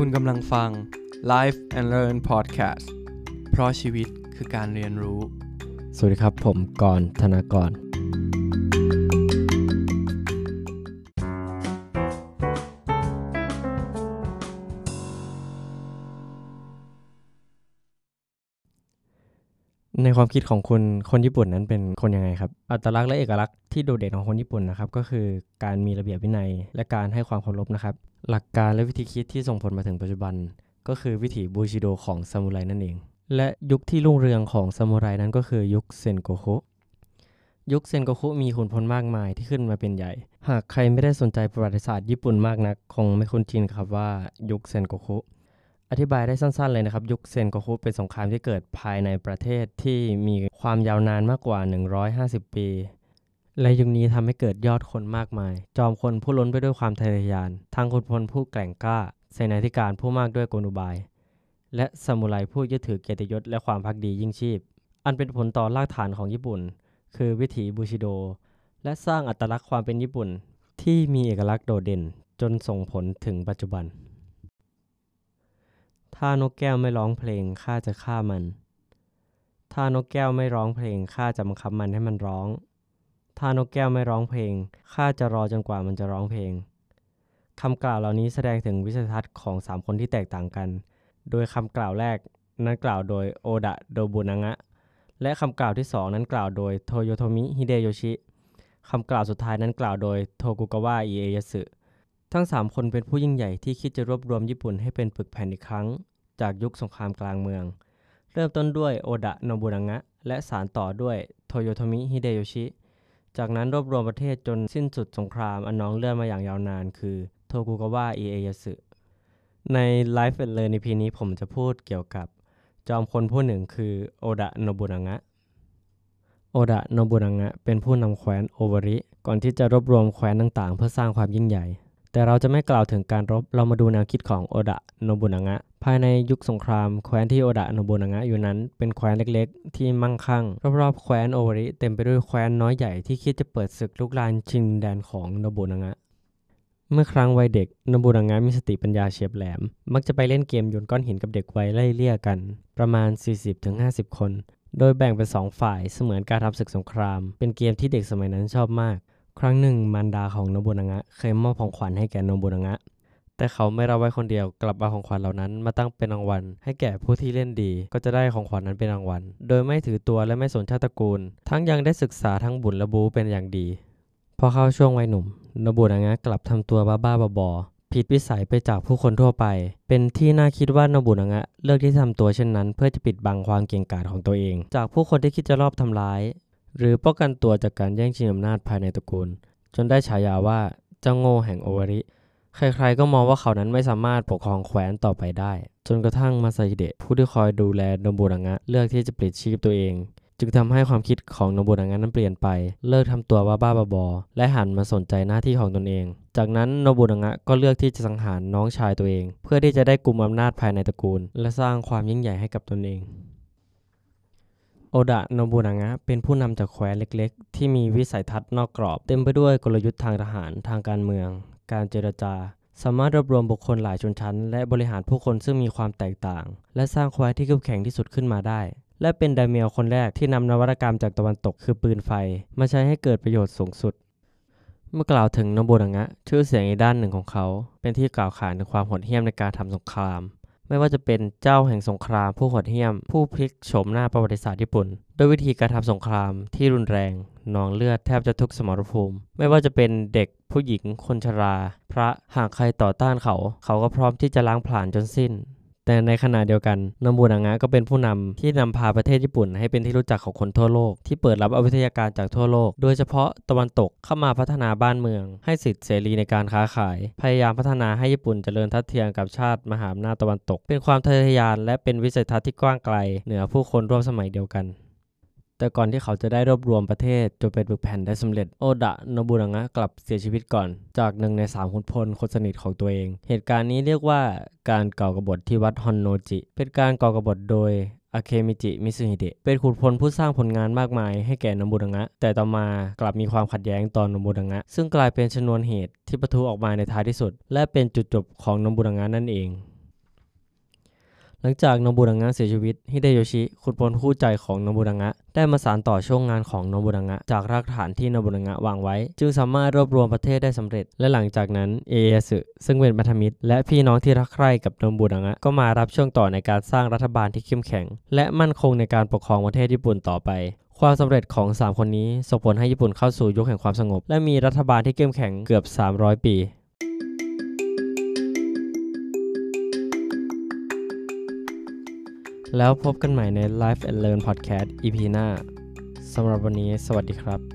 คุณกำลังฟัง Life and Learn Podcast เพราะชีวิตคือการเรียนรู้ สวัสดีครับ ผมกรธนากร ในความคิดของคุณคนญี่ปุ่นนั้นเป็นคนยังไงครับ อัตลักษณ์และเอกลักษณ์ที่โดดเด่นของคนญี่ปุ่นนะครับก็คือการมีระเบียบวินัย และการให้ความเคารพนะครับ หลักการและวิธีคิดที่ส่งผลมาถึงปัจจุบัน ก็คือวิถีบูชิโดของซามูไรนั่นเอง และยุคที่รุ่งเรืองของซามูไรนั้นก็คือยุคเซนโกคุ ยุคเซนโกคุมีขุนพลมากมายที่ขึ้นมาเป็นใหญ่ หากใครไม่ได้สนใจประวัติศาสตร์ญี่ปุ่นมากนัก คงไม่คุ้นชินครับว่ายุคเซนโกคุ อธิบายได้สั้นๆเลยนะครับ ยุคเซนโกคุเป็นสงครามที่เกิดภายในประเทศที่มีความยาวนานมากกว่า 150 ปี และยุคนี้ทำให้เกิดยอดคนมากมาย จอมคนผู้ล้นไปด้วยความทะเยอทะยานทั้งขุนพลผู้แกร่งกล้า เสนาธิการผู้มากด้วยกลอุบาย และซามูไรผู้ยึดถือเกียรติยศและความพักดียิ่งชีพ อันเป็นผลต่อรากฐานของญี่ปุ่น คือวิถีบูชิโด และสร้างอัตลักษณ์ความเป็นญี่ปุ่น ที่มีเอกลักษณ์โดดเด่น จนส่งผลถึงปัจจุบัน ถ้านกแก้วไม่ร้องเพลงข้าจะฆ่ามัน ถ้านกแก้วไม่ร้องเพลงข้าจะบังคับมันให้มันร้อง ถ้านกแก้วไม่ร้องเพลงข้าจะรอจนกว่ามันจะร้องเพลงคำกล่าวเหล่านี้แสดงถึงวิสัยทัศน์ของสามคนที่แตกต่างกัน โดยคำกล่าวแรกนั้นกล่าวโดยโอดะโดบุนางะ และคำกล่าวที่สองนั้นกล่าวโดยโทโยโทมิฮิเดโยชิ คำกล่าวสุดท้ายนั้นกล่าวโดยโทกุกาวะอิเอยสึ ทั้งสามคนเป็นผู้ยิ่งใหญ่ที่คิดจะรวบรวมญี่ปุ่นให้เป็นปึกแผ่นอีกครั้ง จากยุคสงครามกลางเมือง เริ่มต้นด้วยโอดะโนบุนางะ และสารต่อด้วยโทโยโทมิฮิเดโยชิ จากนั้นรวบรวมประเทศจนสิ้นสุดสงครามอันน้องเลื่อนมาอย่างยาวนาน คือโทกุกาวะอิเอยสึใน Life and Learn ในพีนี้ผมจะพูดเกี่ยวกับจอมคนผู้หนึ่งคือโอดะโนบุนางะโอดะโนบุนางะเป็นผู้นำแคว้นโอวริ ก่อนที่จะรวบรวมแคว้นต่างๆ เพื่อสร้างความยิ่งใหญ่ แต่เราจะไม่กล่าวถึงการรบ เรามาดูแนวคิดของโอดะโนบุนางะ ภายในยุคสงคราม แคว้นที่โอดะโนบุนางะอยู่นั้น เป็นแคว้นเล็กๆ ที่มั่งคั่ง รอบๆ แคว้นโอวริ เต็มไปด้วยแคว้นน้อยใหญ่ที่คิดจะเปิดศึกลุกลานชิงแดนของโนบุนางะ เมื่อครั้งวัยเด็กโนบุนางะมีสติปัญญาเฉียบแหลม มักจะไปเล่นเกมโยนก้อนหินกับเด็กวัยไล่เลี่ยกัน ประมาณ 40-50 คน โดยแบ่งเป็นสองฝ่ายเสมือนการทำศึกสงคราม เป็นเกมที่เด็กสมัยนั้นชอบมาก ครั้งหนึ่งมารดาของโนบุนางะเคยมอบของขวัญให้แก่โนบุนางะ แต่เขาไม่รับไว้คนเดียวกลับเอาของขวัญเหล่านั้นมาตั้งเป็นรางวัล ให้แก่ผู้ที่เล่นดี ก็จะได้ของขวัญนั้นเป็นรางวัล โดยไม่ถือตัวและไม่สนชาติตระกูล ทั้งยังได้ศึกษาทั้งบุญและบูเป็นอย่างดี พอเข้าช่วงวัยหนุ่มโนบุนางะกลับทำตัวบ้าๆบอๆผิดวิสัยไปจากผู้คนทั่วไป เป็นที่น่าคิดว่าโนบุนางะเลือกที่ทำตัวเช่นนั้น เพื่อจะปิดบังความเก่งกาจของตัวเอง จากผู้คนที่คิดจะรอบทำร้าย หรือป้องกันตัวจากการแย่งชิงอำนาจภายในตระกูล จนได้ฉายาว่าเจ้าโง่แห่งโอวาริ ใครๆก็มองว่าเขานั้นไม่สามารถปกครองแคว้นต่อไปได้ จนกระทั่งมาซาฮิเดะผู้ที่คอยดูแลโนบุนางะเลือกที่จะปลิดชีพตัวเอง จึงทำให้ความคิดของโนบุนางะนั้นเปลี่ยนไป เลิกทำตัวบ้าบอ และหันมาสนใจหน้าที่ของตนเอง จากนั้นโนบุนางะก็เลือกที่จะสังหารน้องชายตัวเอง เพื่อที่จะได้กลุ่มอำนาจภายในตระกูล และสร้างความยิ่งใหญ่ให้กับตนเอง โอดะโนบุนางะเป็นผู้นำจากแคว้นเล็กๆ ที่มีวิสัยทัศน์นอกกรอบ เต็มไปด้วยกลยุทธ์ทางทหารทางการเมือง การเจรจา สามารถรวบรวมบุคคลหลายชนชั้น และบริหารผู้คนซึ่งมีความแตกต่าง และสร้างแคว้นที่เข้มแข็งที่สุดขึ้นมาได้ และเป็นไดเมียวคนแรกที่นำนวัตกรรมจากตะวันตกคือปืนไฟ มาใช้ให้เกิดประโยชน์สูงสุด เมื่อกล่าวถึงโนบุนางะชื่อเสียงอีกด้านหนึ่งของเขา เป็นที่กล่าวขานถึงความโหดเหี้ยมในการทำสงคราม ไม่ว่าจะเป็นเจ้าแห่งสงครามผู้โหดเหี้ยม ผู้พลิกโฉมหน้าประวัติศาสตร์ญี่ปุ่น โดยวิธีการทำสงครามที่รุนแรงนองเลือดแทบจะทุกสมรภูมิ ไม่ว่าจะเป็นเด็กผู้หญิงคนชรา พระหากใครต่อต้านเขา เขาก็พร้อมที่จะล้างผลาญจนสิ้น แต่ในขณะเดียวกันโนบุนางะก็เป็นผู้นำที่นำพาประเทศญี่ปุ่น ให้เป็นที่รู้จักของคนทั่วโลก ที่เปิดรับเอาวิทยาการจากทั่วโลก โดยเฉพาะตะวันตกเข้ามาพัฒนาบ้านเมือง ให้สิทธิเสรีในการค้าขาย พยายามพัฒนาให้ญี่ปุ่นเจริญทัดเทียมกับชาติมหาอำนาจตะวันตก เป็นความทะเยอทะยาน และเป็นวิสัยทัศน์ที่กว้างไกล เหนือผู้คนร่วมสมัยเดียวกัน แต่ก่อนที่เขาจะได้รวบรวมประเทศจนเป็นปึกแผ่นได้สำเร็จโอดะโนบุนางะกลับเสียชีวิตก่อน จากหนึ่งในสามขุนพลคนสนิทของตัวเอง เหตุการณ์นี้เรียกว่าการก่อกบฏที่วัดฮอนโนจิ เป็นการก่อกบฏโดยอาเคมิจิ มิซุฮิเดะ เป็นขุนพลผู้สร้างผลงานมากมายให้แก่นบุนางะ แต่ต่อมากลับมีความขัดแย้งต่อนบุนางะ ซึ่งกลายเป็นชนวนเหตุที่ปะทุออกมาในท้ายที่สุด และเป็นจุดจบของนบุนางะนั่นเอง หลังจากโนบุดังะเสียชีวิตฮิเดโยชิขุดพลคู่ใจของโนบุดังะได้มาสานต่อช่วงงานของโนบุดังะจากรากฐานที่โนบุดังะวางไว้ จึงสามารถรวบรวมประเทศได้สำเร็จ และหลังจากนั้นเอเอสึซึ่งเป็นพันธมิตร และพี่น้องที่รักใคร่กับโนบุดังะก็มารับช่วงต่อในการสร้างรัฐบาลที่เข้มแข็ง และมั่นคงในการปกครองประเทศญี่ปุ่นต่อไปความสำเร็จของ 3 คนนี้ส่งผลให้ญี่ปุ่นเข้าสู่ยุคแห่งความสงบ และมีรัฐบาลที่เข้มแข็งเกือบ 300 ปี แล้วพบกันใหม่ใน Life and Learn Podcast EP หน้าสำหรับวันนี้สวัสดีครับ